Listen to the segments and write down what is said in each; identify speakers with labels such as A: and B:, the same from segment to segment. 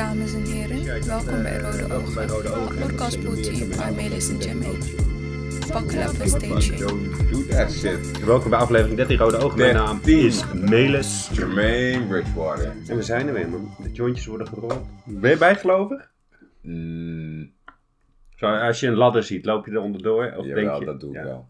A: dames en heren. Welkom bij Rode Ogen.
B: bij Rode Ogen.
A: Podcast brought to you by Melis en Jermaine. Buckle up and stay tuned.
C: Don't do that shit.
B: Welkom bij aflevering 13 Rode Ogen. Mijn naam
C: 13.
B: is Melis.
C: Jermaine Bridgewater.
B: En we zijn er weer, man. De jointjes worden gerold. Ben je bijgelovig?
C: Mm,
B: Zo, als je een ladder ziet, loop je er onderdoor? Of
C: jawel,
B: denk je...
C: dat doe ik
B: Ja.
C: wel.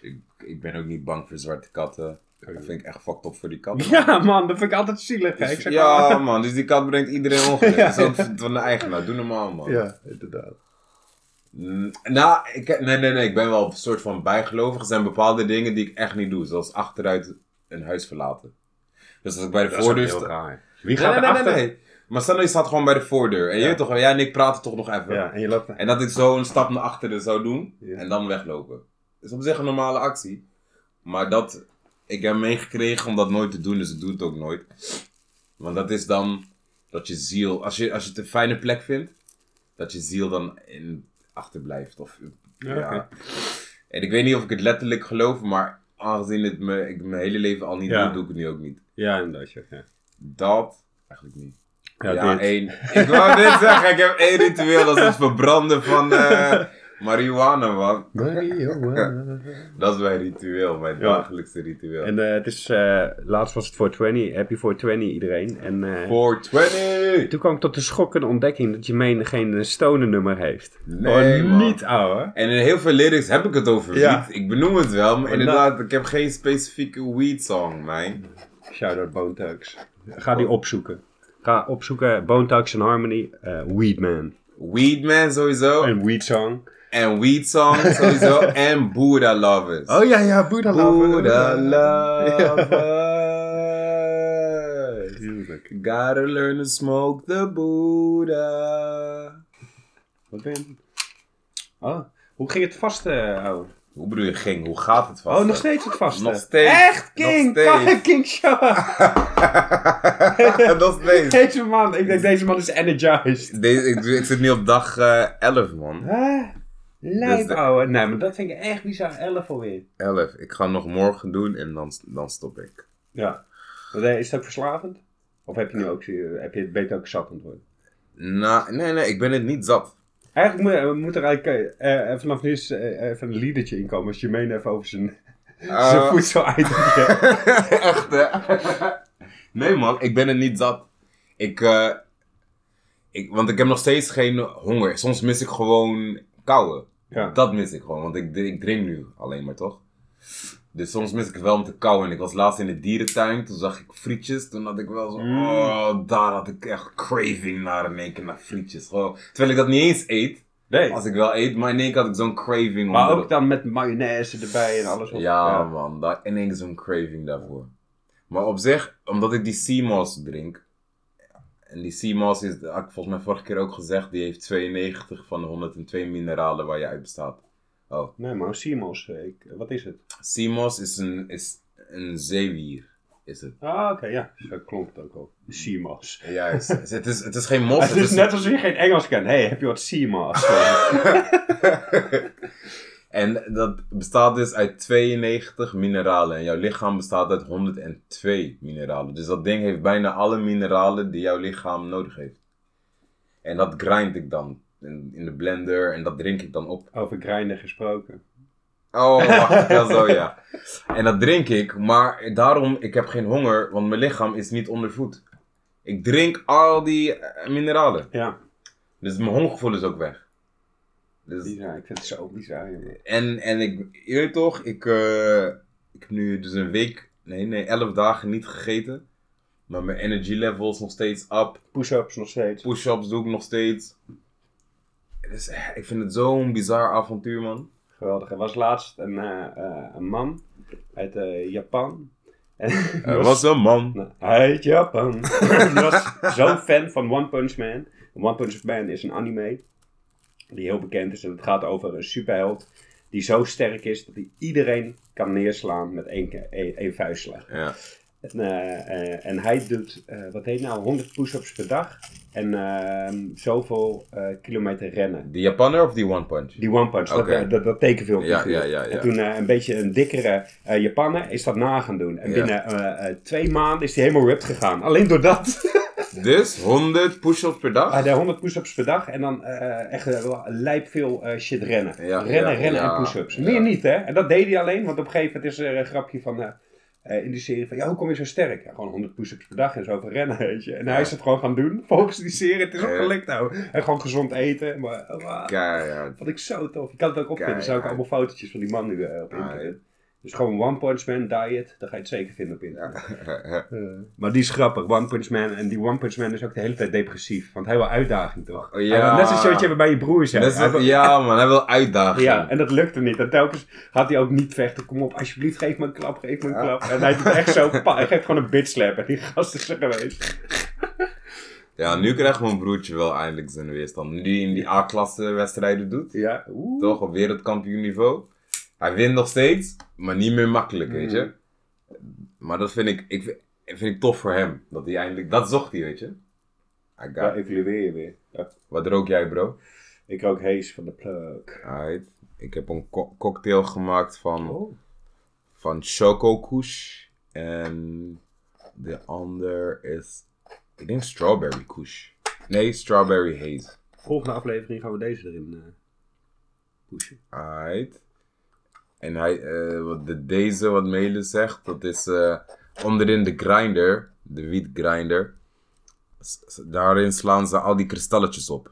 C: Ik, ik ben ook niet bang voor zwarte katten. Dat vind ik echt fucked up voor die katten.
B: Ja, man, dat vind ik altijd zielig. hè.
C: Dus-
B: ik zeg
C: ja,
B: maar-
C: man, dus die kat brengt iedereen ongeluk.
B: Ja.
C: Dat is van de eigenaar. Doe normaal, man.
B: Ja, inderdaad.
C: Mm, nou, ik, nee, nee, nee. Ik ben wel een soort van bijgelovig. Er zijn bepaalde dingen die ik echt niet doe. Zoals achteruit een huis verlaten. Dus als ik bij de
B: Dat
C: voordeur sta...
B: Wie gaat
C: nee, nee,
B: erachter?
C: nee, nee. Maar stel je staat gewoon bij de voordeur. En je
B: Ja.
C: weet toch, wel, jij en ik praten toch nog even.
B: Ja, en je loopt...
C: En dat ik zo een stap naar achteren zou doen
B: Ja.
C: en dan weglopen. Dat is op zich een normale actie. Maar dat, ik heb meegekregen om dat nooit te doen, dus ik doe het ook nooit. Want dat is dan dat je ziel, als je, als je het een fijne plek vindt, dat je ziel dan in achterblijft. Of, ja. En ik weet niet of ik het letterlijk geloof, maar aangezien het me, ik mijn hele leven al niet
B: Ja.
C: doe, doe ik het nu ook niet.
B: Ja, inderdaad. Ja. ja.
C: Dat, eigenlijk niet.
B: Ja,
C: één. Ik wou dit zeggen, ik heb één ritueel, dat is het verbranden van eh marihuana, man. Dat is mijn ritueel, mijn
B: Ja.
C: dagelijkse ritueel.
B: En eh, het is, eh, laatst was het 420, happy 420 iedereen. En eh,
C: 420!
B: toen kwam ik tot de schokkende ontdekking dat Jermaine geen stoner nummer heeft.
C: Nee,
B: oh,
C: man.
B: niet ouwe.
C: En in heel veel lyrics heb ik het over
B: Ja.
C: weed. Ik benoem het wel, maar inderdaad, ik heb geen specifieke weed song, man.
B: Shout-out Bone Thugs. Ga die opzoeken. Ga opzoeken Bone Thugs and Harmony, eh Weedman.
C: Weedman sowieso.
B: En Weed Song.
C: En weed song sowieso. en Buddha Lovers.
B: Oh ja, ja, Buddha
C: Buddha
B: Lover.
C: Lovers. Gotta learn to smoke the Buddha.
B: Wat ben je? Oh, hoe ging het vast, eh ouwe?
C: Hoe bedoel je ging? Hoe gaat het vast?
B: Oh, nog steeds het vaste.
C: Nog steeds.
B: Echt,
C: Nog
B: King!
C: steeds.
B: King Show!
C: nog steeds.
B: Deze man, ik denk deze man is energized.
C: Deze, ik, ik zit nu op dag eh 11, man.
B: Huh? Lijp,
C: Dus de-
B: ouwe. Nee, maar dat vind ik echt bizar. 11 alweer.
C: 11. Ik ga nog morgen doen en dan, dan stop ik.
B: Ja. Eh, Is ook verslavend? Of heb je nu ook, eh, heb je het beter ook zat worden?
C: Nou, nee, nee, ik ben het niet zat.
B: Eigenlijk moet, moeten er eigenlijk eh, eh, vanaf nu eens, eh, even een liedertje inkomen. Als je meen even over zijn,
C: Eh,
B: zijn voedsel-itemje.
C: Echt, hè? nee, man, ik ben het niet zat. Ik, eh, ik, want ik heb nog steeds geen honger. Soms mis ik gewoon kauwen.
B: Ja.
C: Dat mis ik gewoon, want ik, ik drink nu alleen maar, toch? Dus soms mis ik wel om te kauwen. En ik was laatst in de dierentuin, toen zag ik frietjes. Toen had ik wel zo,
B: Mm.
C: oh, daar had ik echt craving naar in één keer, naar frietjes. Gewoon, terwijl ik dat niet eens eet,
B: Nee.
C: als ik wel eet. Maar in één keer had ik zo'n craving.
B: Maar ook dan met mayonaise erbij en alles. wat-
C: ja, man, daar in één keer zo'n craving daarvoor. Maar op zich, omdat ik die CMOS drink. En die CMOS is, dat had ik volgens mij vorige keer ook gezegd, die heeft 92 van de 102 mineralen waar je uit bestaat. Oh,
B: Nee, maar eh, ik- wat is het?
C: CMOS is een, is een zeewier, is het.
B: Ah, oké, ja. Zo klonk het ook al. Simos.
C: Juist. het, is, het is geen mos.
B: Het is net als je geen Engels kent. hey, heb je wat Simos?
C: En dat bestaat dus uit 92 mineralen. En jouw lichaam bestaat uit 102 mineralen. Dus dat ding heeft bijna alle mineralen die jouw lichaam nodig heeft. En dat grind ik dan in, in de blender en dat drink ik dan op.
B: Over grinden gesproken.
C: Oh, wacht, ja, zo ja. En dat drink ik, maar daarom, ik heb geen honger, want mijn lichaam is niet onder voet. Ik drink al die eh, mineralen.
B: Ja,
C: Dus mijn hongergevoel is ook weg. Dus,
B: bizar. Ik vind het zo bizar. jongen.
C: En, en ik, je toch, ik, eh, ik heb nu dus een week, nee, nee, elf dagen niet gegeten. Maar mijn energy level is nog steeds up.
B: Push-ups nog steeds.
C: Push-ups doe ik nog steeds. Dus, ik vind het zo'n bizar avontuur, man.
B: Geweldig. Er was laatst een, eh, een man uit Japan.
C: Er was een man.
B: Uit Japan. Die was zo'n fan van One Punch Man. One Punch Man is een anime die heel bekend is. En het gaat over een superheld die zo sterk is dat hij iedereen kan neerslaan met één, één, één vuistslag.
C: Ja.
B: En, eh, eh, en hij doet, eh, wat heet nou, 100 push-ups per dag. En ehm, zoveel kilometer rennen.
C: Die Japanner of die One Punch?
B: Die One Punch, dat, dat, dat tekenfilmpje.
C: Ja, ja, ja, ja.
B: En toen een beetje een dikkere Japaner is dat na gaan doen. En binnen twee maanden is hij helemaal ripped gegaan. Alleen door dat.
C: Dus 100 push-ups per dag?
B: Ah, de 100 push-ups per dag en dan eh, echt uh, lijp veel eh, shit rennen.
C: Ja,
B: rennen,
C: ja,
B: rennen
C: ja,
B: en push-ups. Meer niet, hè? En dat deed hij alleen, want op een gegeven moment is er een grapje van. in die serie van, ja, hoe kom je zo sterk? Ja, gewoon 100 push-ups per dag en zo van rennen, weet je. En hij is het gewoon gaan doen, volgens die serie. Het is ook
C: Ja.
B: gelukt, nou. En gewoon gezond eten. Maar, vond ik zo tof. Je kan het ook opvinden. Er zijn ook
C: Keihard.
B: allemaal fotootjes van die man nu op
C: Ah,
B: internet. Dus gewoon One Punch Man diet, dan ga je het zeker vinden op internet.
C: Ja.
B: Eh, maar die is grappig, One Punch Man. En die One Punch Man is ook de hele tijd depressief. Want hij wil uitdaging, toch?
C: Oh, ja.
B: Hij wil net zoals wat je hebt bij je broers wil-
C: ja man, hij wil uitdagen.
B: ja, en dat lukte niet. En telkens gaat hij ook niet vechten. Kom op, alsjeblieft, geef me een klap, geef me een
C: Ja.
B: klap. En hij doet echt zo, pa, hij geeft gewoon een bitch slap. En die gast is er geweest.
C: Ja, nu krijgt mijn broertje wel eindelijk zijn weerstand. Nu die in die A-klasse wedstrijden doet.
B: Ja, oeh.
C: Toch, op wereldkampioen niveau. Hij wint nog steeds, maar niet meer makkelijk, weet je. Maar dat vind ik, ik, vind- vind ik tof voor hem. Dat hij eindelijk, dat zocht hij, weet je. I got
B: Ja,
C: it.
B: evalueer je weer. Ja.
C: Wat rook jij, bro?
B: Ik rook Haze van de plug.
C: Alright. Ik heb een co- cocktail gemaakt van,
B: Oh.
C: van Choco Kush. En de ander is, ik denk Strawberry Kush. Nee, Strawberry Haze.
B: Volgende aflevering gaan we deze erin eh, pushen.
C: Alright. En hij, eh, wat de, deze, wat Melen zegt, dat is eh, onderin de grinder, de wiet grinder. S- s- Daarin slaan ze al die kristalletjes op.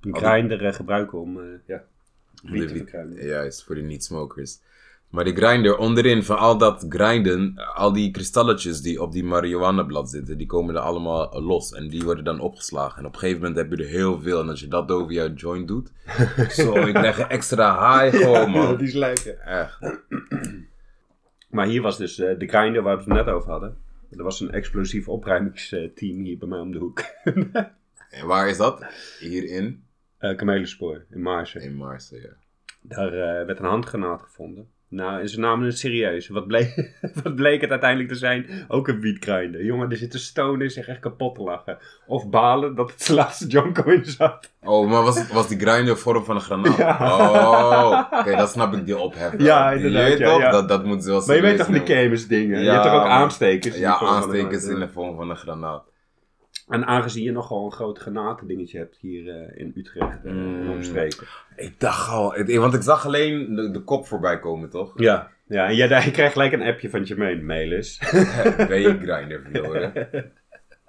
B: Een grinder eh, gebruiken om ja, wiet
C: De
B: te
C: wiet-
B: verkruimelen.
C: Juist, voor de niet-smokers. Maar die grinder, onderin van al dat grinden, al die kristalletjes die op die marihuana-blad zitten, die komen er allemaal eh, los. En die worden dan opgeslagen. En op een gegeven moment heb je er heel veel. En als je dat over jouw joint doet, zo, ik krijg een extra high gewoon, man.
B: die is lekker.
C: Echt.
B: Maar hier was dus eh, de grinder waar we het net over hadden. Er was een explosief opruimingsteam hier bij mij om de hoek.
C: En waar is dat? Hierin?
B: Eh Kamelenspoor in Maarsen.
C: In Marseille, ja.
B: Daar eh, werd een handgranaat gevonden. Nou, en ze namen het serieus. Wat bleek, wat bleek het uiteindelijk te zijn? Ook een wietgrinder. Jongen, er zitten stonen zich echt kapot te lachen. Of balen dat het laatste jonko in zat.
C: Oh, maar was, was die grinder vorm van een granaat?
B: Ja.
C: Oh, oké, dat snap ik, die ophef.
B: Ja, inderdaad,
C: Je weet
B: ja.
C: Dat, dat moet ze wel
B: Maar je weet toch van die gamers dingen? je hebt toch ook aanstekers? in
C: Ja, aanstekers in de vorm van een granaat.
B: En aangezien je nogal een groot granatendingetje hebt hier eh, in Utrecht eh, en
C: Mm.
B: omstreken.
C: Ik dacht al, want ik zag alleen de, de kop voorbij komen, toch?
B: Ja, ja en jij, jij krijgt gelijk een appje van Jermaine, Melis.
C: ben je grinder verloren?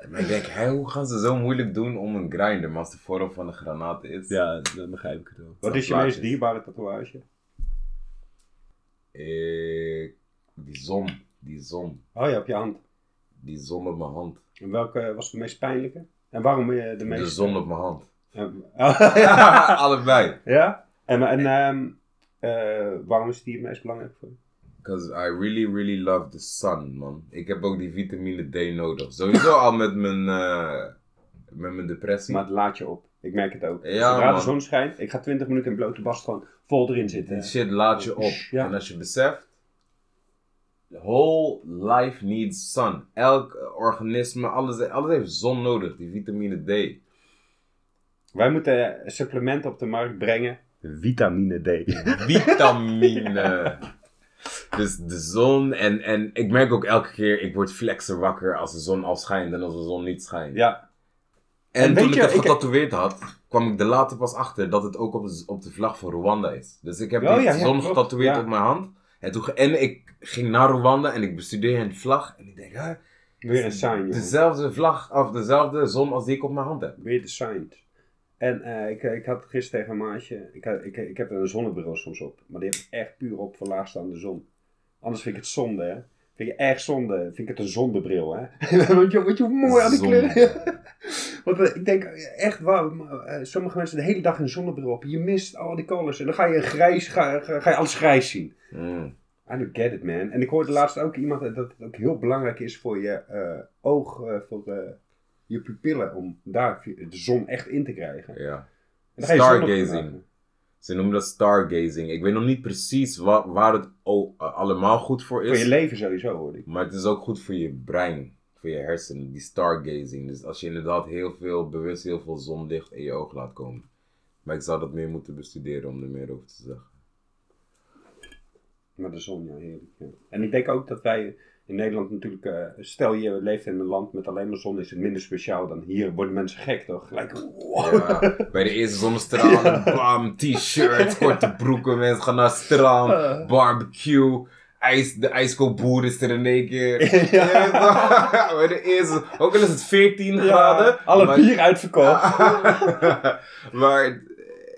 C: Maar ik denk, hé, hoe gaan ze zo moeilijk doen om een grinder, maar als de vorm van een granaat is?
B: ja, dan begrijp ik het wel. Wat is je meest dierbare tatoeage?
C: Ik, die zon, die zon,
B: Oh ja, op je hand.
C: Die zon op mijn hand.
B: En welke was de meest pijnlijke? En waarom de meest...
C: De zon op mijn hand.
B: Oh, ja.
C: Allebei.
B: ja? En, en ehm, eh, waarom is die het meest belangrijk voor je?
C: Because I really, really love the sun, man. Ik heb ook die vitamine D nodig. Sowieso al met mijn, eh, met mijn depressie.
B: Maar het laat je op. Ik merk het ook.
C: Ja,
B: Zodra de zon schijnt, ik ga 20 minuten in blote bast gewoon vol erin zitten.
C: Die shit laat je op.
B: Ja.
C: En als je beseft, whole life needs sun. Elk organisme, alles, alles heeft zon nodig, die vitamine D.
B: Wij moeten supplementen op de markt brengen. Vitamine D.
C: Vitamine. dus de zon en, en ik merk ook elke keer, ik word flexer wakker als de zon al schijnt en als de zon niet schijnt.
B: ja,
C: En,
B: En
C: toen
B: weet
C: ik
B: je,
C: het
B: ik-
C: getatoeëerd had, kwam ik er later pas achter dat het ook op de, op de vlag van Rwanda is. Dus ik heb
B: Oh,
C: die
B: ja,
C: zon getatoeëerd
B: ja.
C: op mijn hand. En, toen, en ik ging naar Rwanda en ik bestudeerde een vlag. En ik denk, hè,
B: weer een sign.
C: dezelfde vlag, of dezelfde zon als die ik op mijn hand heb.
B: Weer de signs. En eh, ik, ik had gisteren tegen een maatje, ik, had- ik, ik heb een zonnebril soms op, maar die heb ik echt puur op voor laagstaande zon. Anders vind ik het zonde, hè. Vind je echt zonde, vind ik het een zondebril, hè. Want je, weet je hoe mooi aan die kleuren. Want eh, ik denk eh, echt, wauw, eh, sommige mensen de hele dag een zonnebril op. Je mist al die colors en dan ga je grijs, ga, ga, ga je alles grijs zien.
C: Mm.
B: I don't get it, man. En ik hoorde laatst ook iemand dat het ook heel belangrijk is voor je eh, oog, eh, voor eh, je pupillen, om daar de zon echt in te krijgen.
C: Ja. Stargazing. Ze noemen dat stargazing. Ik weet nog niet precies wa- waar het uh, allemaal goed voor
B: Voor
C: is.
B: je leven sowieso, hoor ik.
C: Maar het is ook goed voor je brein, voor je hersenen, die stargazing. Dus als je inderdaad heel veel, bewust heel veel zonlicht in je oog laat komen. Maar ik zou dat meer moeten bestuderen om er meer over te zeggen.
B: Maar de zon, ja, heerlijk. Ja. En ik denk ook dat wij In Nederland natuurlijk, eh, stel je leeft in een land met alleen maar zon, is het minder speciaal dan hier. Worden mensen gek toch? Gelijk, wow.
C: Ja, bij de eerste zonnestralen, bam, t-shirt, korte broeken, mensen gaan naar het strand, barbecue, ijs, de ijskoopboer is er in één keer. Ja. bij de eerste, ook al is het 14 graden.
B: alle
C: maar-
B: bier uitverkocht.
C: maar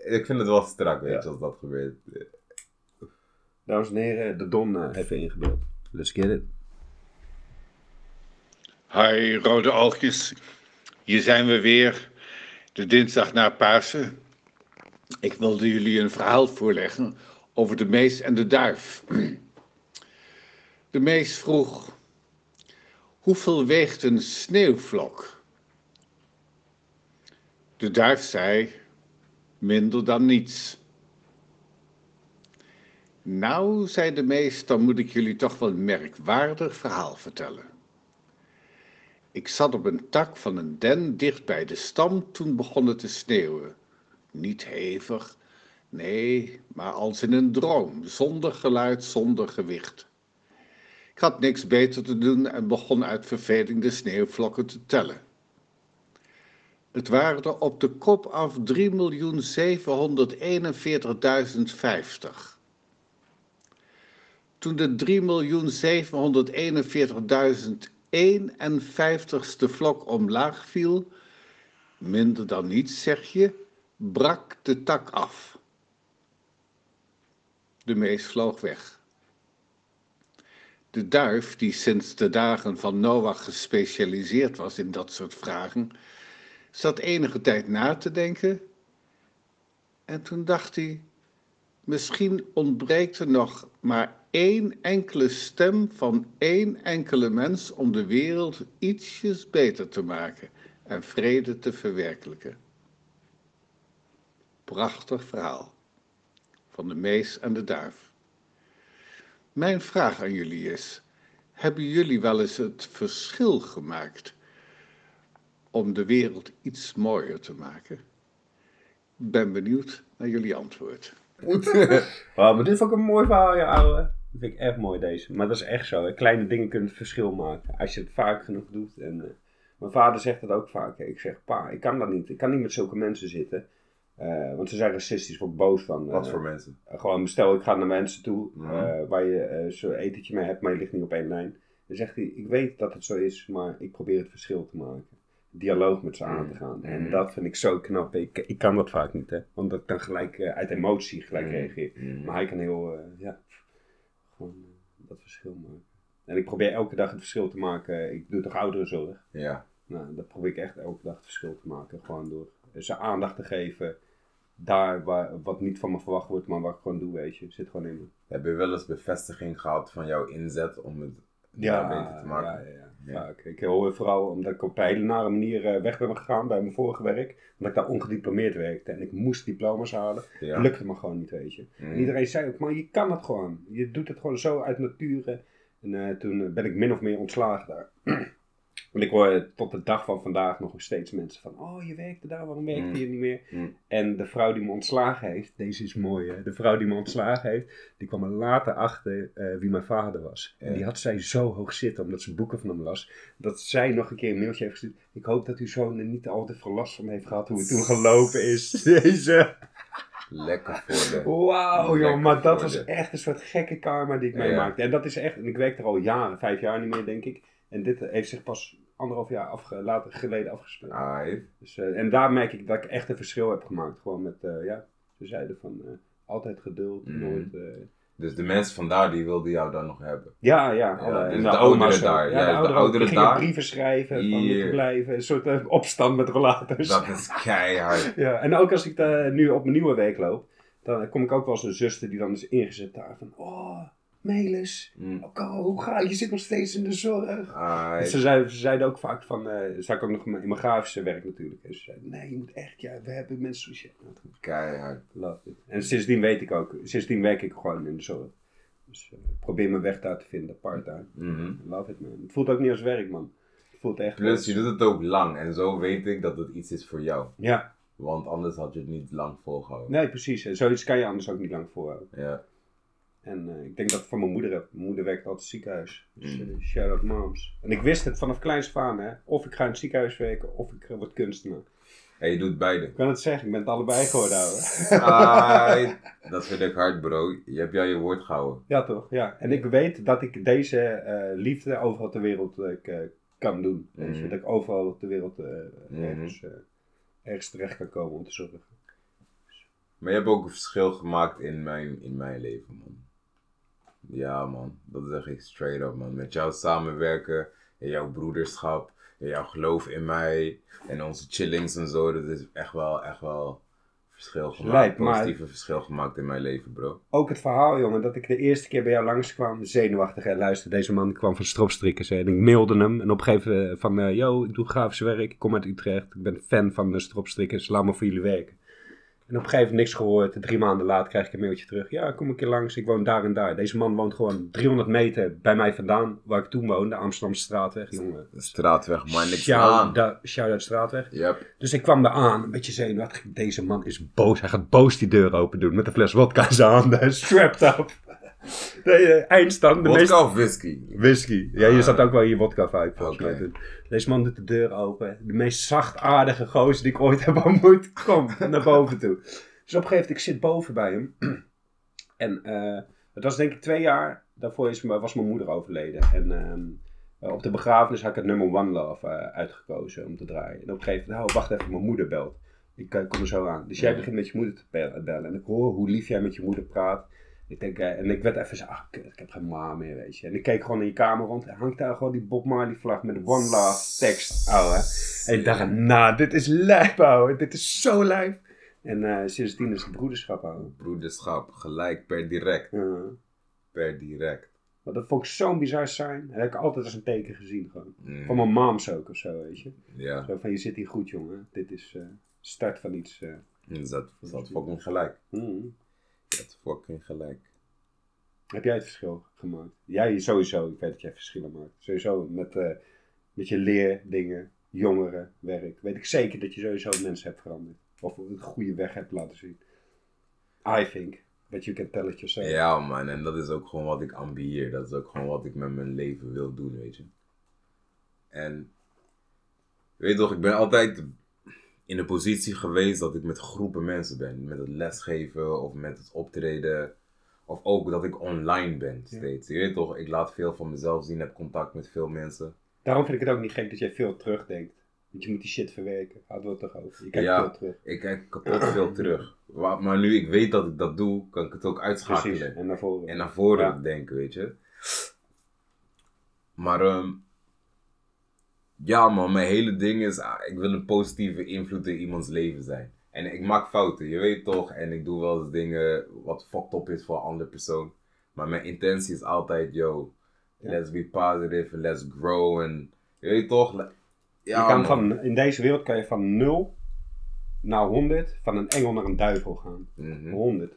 C: ik vind het wel strak, weet je, als dat gebeurt.
B: Dames en heren, de Don eh, even ingebeeld. Let's get it.
D: Hi, rode oogjes. Hier zijn we weer, de dinsdag na Pasen. Ik wilde jullie een verhaal voorleggen over de mees en de duif. De mees vroeg, hoeveel weegt een sneeuwvlok? De duif zei, minder dan niets. Nou, zei de mees, dan moet ik jullie toch wel een merkwaardig verhaal vertellen. Ik zat op een tak van een den dicht bij de stam toen begon het te sneeuwen. Niet hevig, nee, maar als in een droom, zonder geluid, zonder gewicht. Ik had niks beter te doen en begon uit verveling de sneeuwvlokken te tellen. Het waren er op de kop af 3.741.050. Toen de 3.741.051ste vlok omlaag viel, minder dan niets zeg je, brak de tak af. De mees vloog weg. De duif, die sinds de dagen van Noach gespecialiseerd was in dat soort vragen, zat enige tijd na te denken en toen dacht hij, Misschien ontbreekt er nog maar één enkele stem van één enkele mens om de wereld ietsjes beter te maken en vrede te verwerkelijken. Prachtig verhaal van de mees en de duif. Mijn vraag aan jullie is: hebben jullie wel eens het verschil gemaakt om de wereld iets mooier te maken? Ik ben benieuwd naar jullie antwoord.
B: Oh, maar dit vond ik een mooi verhaal, ja, ouwe. Dat vind ik echt mooi, deze. Maar dat is echt zo. Hè. Kleine dingen kunnen het verschil maken. Als je het vaak genoeg doet. En, eh, mijn vader zegt dat ook vaak. hè. Ik zeg, pa, ik kan dat niet. Ik kan niet met zulke mensen zitten. Eh, want ze zijn racistisch, word boos van.
C: Wat
B: eh,
C: voor mensen?
B: Gewoon, stel ik ga naar mensen toe waar je zo'n etentje mee hebt, maar je ligt niet op één lijn. Dan zegt hij, ik weet dat het zo is, maar ik probeer het verschil te maken. Dialoog met ze aan te gaan. En
C: Mhm.
B: dat vind ik zo knap. Ik, ik kan dat vaak niet, hè. Omdat ik dan gelijk uit emotie gelijk
C: Mhm.
B: reageer.
C: Mhm.
B: Maar hij kan heel, ja, gewoon eh, dat verschil maken. En ik probeer elke dag het verschil te maken. Ik doe toch ouderenzorg.
C: Ja.
B: Nou, dat probeer ik echt elke dag het verschil te maken. Gewoon door ze aandacht te geven. Daar waar, wat niet van me verwacht wordt, maar wat ik gewoon doe, weet je. Zit gewoon in me.
C: Heb je wel eens bevestiging gehad van jouw inzet om het ja, beter te maken?
B: Ja, ja, ja.
C: Ja.
B: Vaak. Ik hoor vooral omdat ik op een hele nare manier eh, weg ben gegaan bij mijn vorige werk. Omdat ik daar ongediplomeerd werkte en ik moest diploma's halen.
C: Ja.
B: Lukte me gewoon niet, weet je.
C: Mm.
B: En iedereen zei ook, maar je kan het gewoon. Je doet het gewoon zo uit nature. En eh, toen eh, ben ik min of meer ontslagen daar. En ik hoor tot de dag van vandaag nog steeds mensen van... Oh, je werkte daar, waarom werkte
C: Mm.
B: je niet meer?
C: Mm.
B: En de vrouw die me ontslagen heeft... Deze is mooi, hè? De vrouw die me ontslagen heeft... Die kwam er later achter eh, wie mijn vader was. En die had zij zo hoog zitten, omdat ze boeken van hem las... Dat zij nog een keer een mailtje heeft gestuurd... Ik hoop dat uw zoon er niet al te veel last van heeft gehad... Hoe het toen gelopen is. Deze...
C: Lekker voor de...
B: Wauw, joh, maar dat was
C: de-
B: echt een soort gekke karma die ik
C: Ja.
B: meemaakte. En dat is echt, en ik werk er al jaren, vijf jaar niet meer, denk ik. En dit heeft zich pas anderhalf jaar afge, later geleden afgespeeld. Dus, eh, en daar merk ik dat ik echt een verschil heb gemaakt. Gewoon met, eh, ja, ze zeiden van eh, altijd geduld,
C: Mhm.
B: nooit.
C: Dus de mensen vandaar die wilden jou dan nog hebben.
B: ja, ja.
C: dus de
B: oma's
C: ouderen daar,
B: Ja,
C: ja,
B: de
C: de
B: ouderen
C: daar.
B: brieven schrijven van moeten blijven. Een soort opstand met rollators.
C: Dat is keihard.
B: Ja, en ook als ik nu op mijn nieuwe week loop, dan kom ik ook wel eens een zuster die dan is ingezet daar van, oh, Melis,
C: Mm.
B: oh, hoe ga je? Je zit nog steeds in de zorg.
C: Ai.
B: Ze, zeiden, ze zeiden ook vaak van, eh zag ik ook nog in mijn grafische werk natuurlijk. En ze zeiden, nee, je moet echt, ja, we hebben mensen zoals jij.
C: Keihard.
B: Love it. En sindsdien weet ik ook, sindsdien werk ik gewoon in de zorg. Dus eh, ik probeer mijn weg daar te vinden, part-time.
C: Mhm.
B: Love it man. Het voelt ook niet als werk man. Het voelt echt...
C: Plus, je doet het ook lang. En zo weet ik dat het iets is voor jou.
B: Ja,
C: Want anders had je het niet lang volgehouden.
B: nee precies. En zoiets kan je anders ook niet lang volhouden.
C: Ja.
B: En eh, ik denk dat voor mijn moeder heb. Mijn moeder werkt altijd in het ziekenhuis. Dus
C: Mm.
B: eh, shout-out moms. En ik wist het vanaf kleins aan, hè. Of ik ga in het ziekenhuis werken, of ik eh, word kunstenaar.
C: En je doet beide.
B: Ik kan het zeggen, ik ben het allebei geworden, ouwe.
C: Dat vind ik hard, bro. Je hebt jou je woord gehouden.
B: Ja, toch? Ja. En ik weet dat ik deze eh, liefde overal ter wereld eh, kan doen.
C: Mhm.
B: Dat ik overal ter wereld eh,
C: Mhm.
B: ergens, eh, ergens terecht kan komen om te zorgen.
C: Maar je hebt ook een verschil gemaakt in mijn, in mijn leven, man. Ja, man. Dat zeg ik straight up, man. Met jou samenwerken, en jouw broederschap, en jouw geloof in mij, en onze chillings en zo. Dat is echt wel, echt wel verschil gemaakt.
B: Lijp, maar-
C: positieve verschil gemaakt in mijn leven, bro.
B: Ook het verhaal, jongen, dat ik de eerste keer bij jou langskwam, zenuwachtig. En luister, deze man kwam van stropstrikkers. En ik mailde hem. En op een gegeven moment van, eh, yo, ik doe grafisch werk. Ik kom uit Utrecht. Ik ben fan van de stropstrikkers. Laat me voor jullie werken. En op een gegeven moment niks gehoord. Drie maanden later krijg ik een mailtje terug. Ja, kom een keer langs. Ik woon daar en daar. Deze man woont gewoon 300 meter bij mij vandaan. Waar ik toen woonde, Amsterdamse straatweg, jongen.
C: De straatweg, maar niks aan.
B: Shout, out straatweg.
C: Yep.
B: Dus ik kwam daar aan, een beetje zenuwachtig. Deze man is boos. Hij gaat boos die deur open doen met een fles wodka in zijn handen. Strapped up. De eh, eindstand. De meest...
C: of whisky?
B: Whisky. Ja, je
C: Ah.
B: zat ook wel in je wodka vibe volgens mij. Deze man doet de deur open. De meest zachtaardige gozer die ik ooit heb ontmoet. Kom naar boven toe. Dus op een gegeven moment, ik zit boven bij hem. En eh, het was denk ik twee jaar. Daarvoor is, was mijn moeder overleden. En ehm, op de begrafenis had ik het nummer One Love eh, uitgekozen om te draaien. En op een gegeven moment, oh, wacht even, mijn moeder belt. Ik kom er zo aan. Dus jij begint met je moeder te be- bellen. En ik hoor hoe lief jij met je moeder praat. Ik denk, eh, en ik werd even zo, kut, ik heb geen ma meer, weet je. En ik keek gewoon in je kamer rond. Hangt daar gewoon die Bob Marley vlag met de One Love tekst, ouwe. En ik dacht, nou, dit is lijp, ouwe. Dit is zo lijp. En eh, sindsdien is het broederschap, ouwe.
C: Broederschap, gelijk per direct. Per direct.
B: Maar dat vond ik zo'n bizar zijn. Dat heb ik altijd als een teken gezien, gewoon.
C: Mm.
B: Van mijn moms ook of zo, weet je.
C: Ja,
B: Zo van, je zit hier goed, jongen. Dit is eh, start van iets.
C: dat, dat fucking gelijk. Je hebt fucking gelijk.
B: Heb jij het verschil gemaakt? Jij sowieso, ik weet dat jij verschillen maakt. Sowieso met, eh, met je leerdingen, jongeren, werk. Weet ik zeker dat je sowieso mensen hebt veranderd. Of een goede weg hebt laten zien. I think. That you can tell it yourself.
C: Ja, man, en dat is ook gewoon wat ik ambieer. Dat is ook gewoon wat ik met mijn leven wil doen, weet je. En, je weet toch, ik ben altijd in de positie geweest dat ik met groepen mensen ben. Met het lesgeven of met het optreden. Of ook dat ik online ben steeds. Je weet toch, ik laat veel van mezelf zien, heb contact met veel mensen.
B: Daarom vind ik het ook niet gek dat jij veel terugdenkt. Want je moet die shit verwerken. Hadden we het toch over. Je kijkt
C: Ja.
B: veel terug.
C: Ik kijk kapot veel terug. Maar nu ik weet dat ik dat doe, kan ik het ook
B: Precies.
C: uitschakelen.
B: En naar voren.
C: en naar voren
B: Ja.
C: denken, weet je. Maar ehm, ja man, mijn hele ding is, ah, ik wil een positieve invloed in iemands leven zijn. En ik maak fouten, je weet toch. En ik doe wel eens dingen wat fucked up is voor een andere persoon. Maar mijn intentie is altijd, yo,
B: Ja.
C: let's be positive, let's grow. En je weet toch. Ja,
B: je kan
C: man.
B: van, in deze wereld kan je van 0 naar 100, van een engel naar een duivel gaan.
C: Mhm.
B: 100.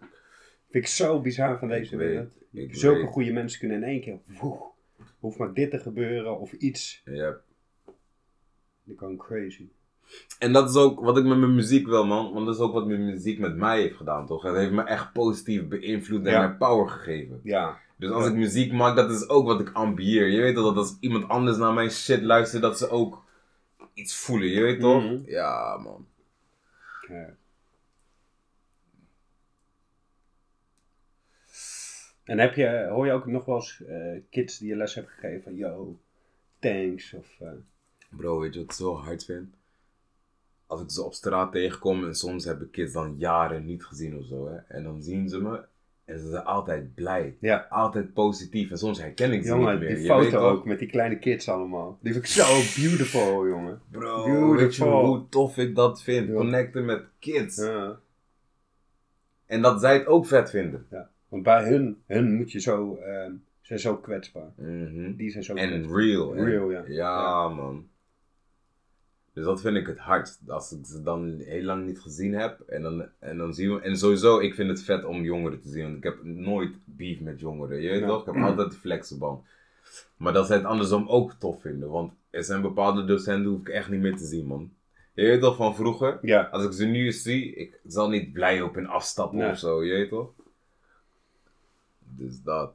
B: Vind ik zo bizar van deze
C: weet,
B: wereld. Zulke
C: weet.
B: goede mensen kunnen in één keer. Woe, hoeft maar dit te gebeuren of iets.
C: Ja.
B: Die kan crazy.
C: En dat is ook wat ik met mijn muziek wil, man. Want dat is ook wat mijn muziek met mij heeft gedaan, toch? Het heeft me echt positief beïnvloed en
B: Ja.
C: mij power gegeven.
B: Ja.
C: Dus als ik muziek maak, dat is ook wat ik ambieer. Je weet toch, dat als iemand anders naar mijn shit luistert, dat ze ook iets voelen. Je weet toch?
B: Mhm.
C: Ja, man.
B: ja. En heb je, hoor je ook nog wel eens eh, kids die je les hebben gegeven yo, thanks of... eh,
C: Bro, weet je wat ik zo hard vind? Als ik ze op straat tegenkom en soms heb ik kids dan jaren niet gezien of zo, hè. En dan zien ze me en ze zijn altijd blij.
B: ja.
C: Altijd positief. En soms herken ik ze
B: Jongen,
C: niet meer.
B: die
C: Je
B: foto ook met die kleine kids allemaal. Die vind ik zo beautiful, jongen.
C: Bro,
B: Beautiful.
C: weet je hoe tof ik dat vind?
B: Ja.
C: Connecten met kids.
B: Ja.
C: En dat zij het ook vet vinden.
B: Ja. Want bij hun, hun moet je zo, ehm zijn zo kwetsbaar.
C: Mhm.
B: Die zijn zo
C: En
B: kwetsbaar.
C: real.
B: Real, ja.
C: Ja, man. Dus dat vind ik het hardst. Als ik ze dan heel lang niet gezien heb. En dan, en dan zien we. En sowieso, ik vind het vet om jongeren te zien. Want ik heb nooit beef met jongeren. Je weet
B: Ja.
C: toch? Ik heb altijd de flexiband. Maar dat zij het andersom ook tof vinden. Want er zijn bepaalde docenten hoef ik echt niet meer te zien, man. Je weet toch van vroeger?
B: Ja.
C: Als ik ze nu eens zie, ik zal niet blij op hun afstappen
B: Nee.
C: of zo, je weet toch? Dus dat.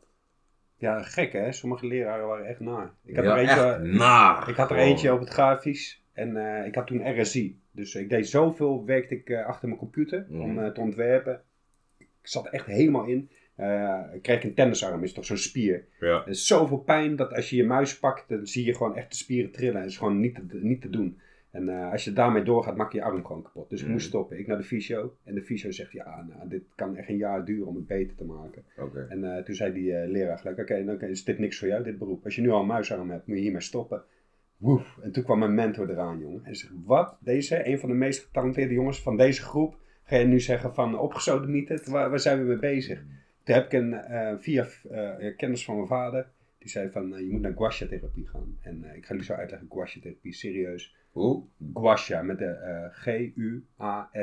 B: Ja, gek hè. Sommige leraren waren echt naar. Ik had
C: Ja,
B: er eentje,
C: echt naar.
B: ik had er eentje op het grafisch. En eh, ik had toen RSI. Dus ik deed zoveel, werkte ik eh, achter mijn computer
C: Mhm.
B: om eh, te ontwerpen. Ik zat er echt helemaal in. Ik kreeg een tennisarm, is toch zo'n spier.
C: Ja.
B: Er is zoveel pijn dat als je je muis pakt, dan zie je gewoon echt de spieren trillen. Dat is gewoon niet te, niet te doen. En als je daarmee doorgaat, maak je je arm gewoon kapot. Dus ik
C: Mhm.
B: moest stoppen. Ik naar de fysio. En de fysio zegt, ja, nou, dit kan echt een jaar duren om het beter te maken. En toen zei die leraar gelijk, oké, dan is dit niks voor jou, dit beroep. Als je nu al een muisarm hebt, moet je hiermee stoppen. Woef. En toen kwam mijn mentor eraan, jongen. En zegt, wat? Deze, een van de meest getalenteerde jongens van deze groep, ga je nu zeggen van opgesodemieten? Waar, waar zijn we mee bezig? Toen heb ik een, eh, via eh, kennis van mijn vader, die zei van, eh, je moet naar guasha-therapie gaan. En eh, ik ga jullie zo uitleggen, guasha-therapie, serieus.
C: Hoe?
B: Guasha, met de eh, G-U-A-S-H-A.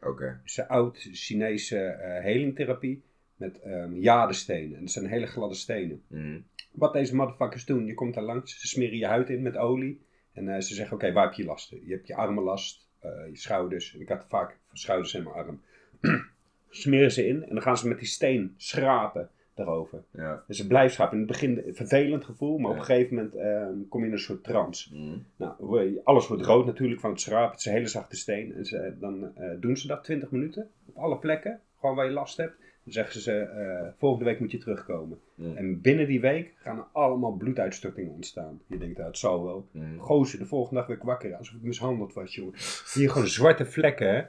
C: Oké.
B: Het is een oud Chinese eh helingtherapie met ehm jadestenen. En dat zijn hele gladde stenen.
C: Mhm.
B: Wat deze motherfuckers doen, je komt daar langs, ze smeren je huid in met olie. En eh, ze zeggen, oké, waar heb je lasten? Je hebt je armen last, eh, je schouders. Ik had vaak schouders en mijn arm. smeren ze in en dan gaan ze met die steen schrapen daarover.
C: Ja.
B: Dus ze blijven schrapen. In het begin een vervelend gevoel, maar op een gegeven moment ehm, kom je in een soort trance.
C: Mhm.
B: Nou, alles wordt rood natuurlijk van het schrapen. Het is een hele zachte steen. En ze, dan eh, doen ze dat 20 minuten op alle plekken, gewoon waar je last hebt. Dan zeggen ze, eh, volgende week moet je terugkomen. En binnen die week gaan er allemaal bloeduitstortingen ontstaan. Je denkt, nou, het zal wel.
C: Mhm.
B: Gozer, de volgende dag weer wakker, alsof ik mishandeld was, jongen. Hier gewoon zwarte vlekken, hè.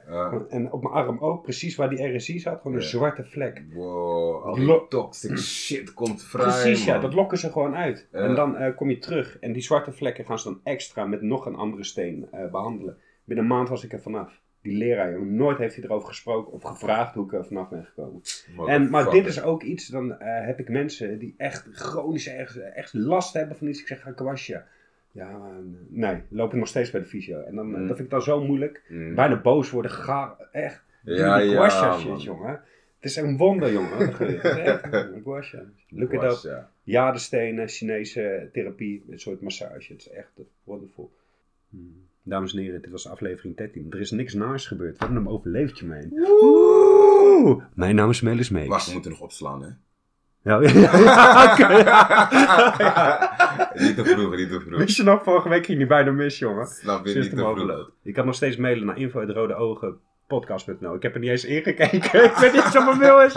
B: En op mijn arm ook, precies waar die RSI zat, gewoon een zwarte vlek.
C: Wow, al die toxic shit komt vrij,
B: Precies, ja, dat lokken ze gewoon uit. En dan eh, kom je terug en die zwarte vlekken gaan ze dan extra met nog een andere steen eh, behandelen. Binnen een maand was ik er vanaf. Die leraar, jongen, nooit heeft hij erover gesproken of gevraagd hoe ik er vanaf ben gekomen. En, maar dit is ook iets, dan eh, heb ik mensen die echt chronisch echt, echt last hebben van iets. Ik zeg, ga kwastje. Ja, maar, nee, loop ik nog steeds bij de fysio. En dan, eh,
C: Mm.
B: dat vind ik dan zo moeilijk.
C: Mhm.
B: Bijna boos worden, ga echt.
C: Ja,
B: die
C: ja,
B: shit, jongen. Het is een wonder, jongen. Het is echt een kwastja. Look it up.
C: ja.
B: Jadestenen, Chinese therapie, een soort massage. Het is echt wonderful. Dames en heren, dit was aflevering 13. Er is niks naars gebeurd. We hebben hem overleefd, je meen. Woe! Mijn naam is Melis Meeks.
C: Wacht, we moeten nog opslaan, hè?
B: Ja, ja,
C: niet te vroeg, niet te vroeg.
B: Wist je nog, vorige week ging die bijna mis, jongen.
C: Snap je, niet te vroeg.
B: Je kan nog steeds mailen naar info podcast.nl. Ik heb er niet eens ingekeken. ik weet niet op mijn mail is.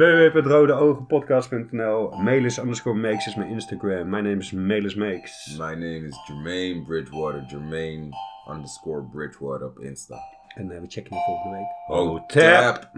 B: www.rodeogenpodcast.nl Melis underscore makes is mijn Instagram. Mijn naam is Melis Makes.
C: My name is Jermaine Bridgewater. Jermaine underscore Bridgewater op Insta.
B: En eh, we checken je volgende week.
C: Oh, tap!